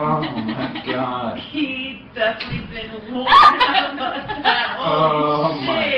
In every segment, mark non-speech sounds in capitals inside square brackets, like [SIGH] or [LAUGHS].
Oh my [LAUGHS] god. He definitely been warned out of us. [LAUGHS] Oh my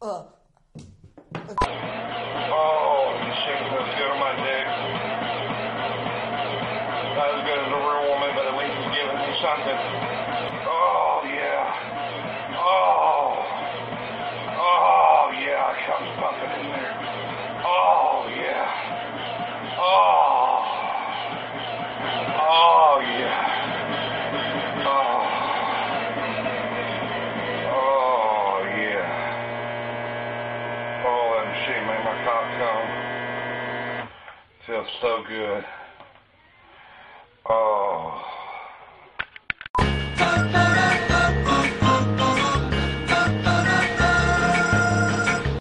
Uh. So good. Oh.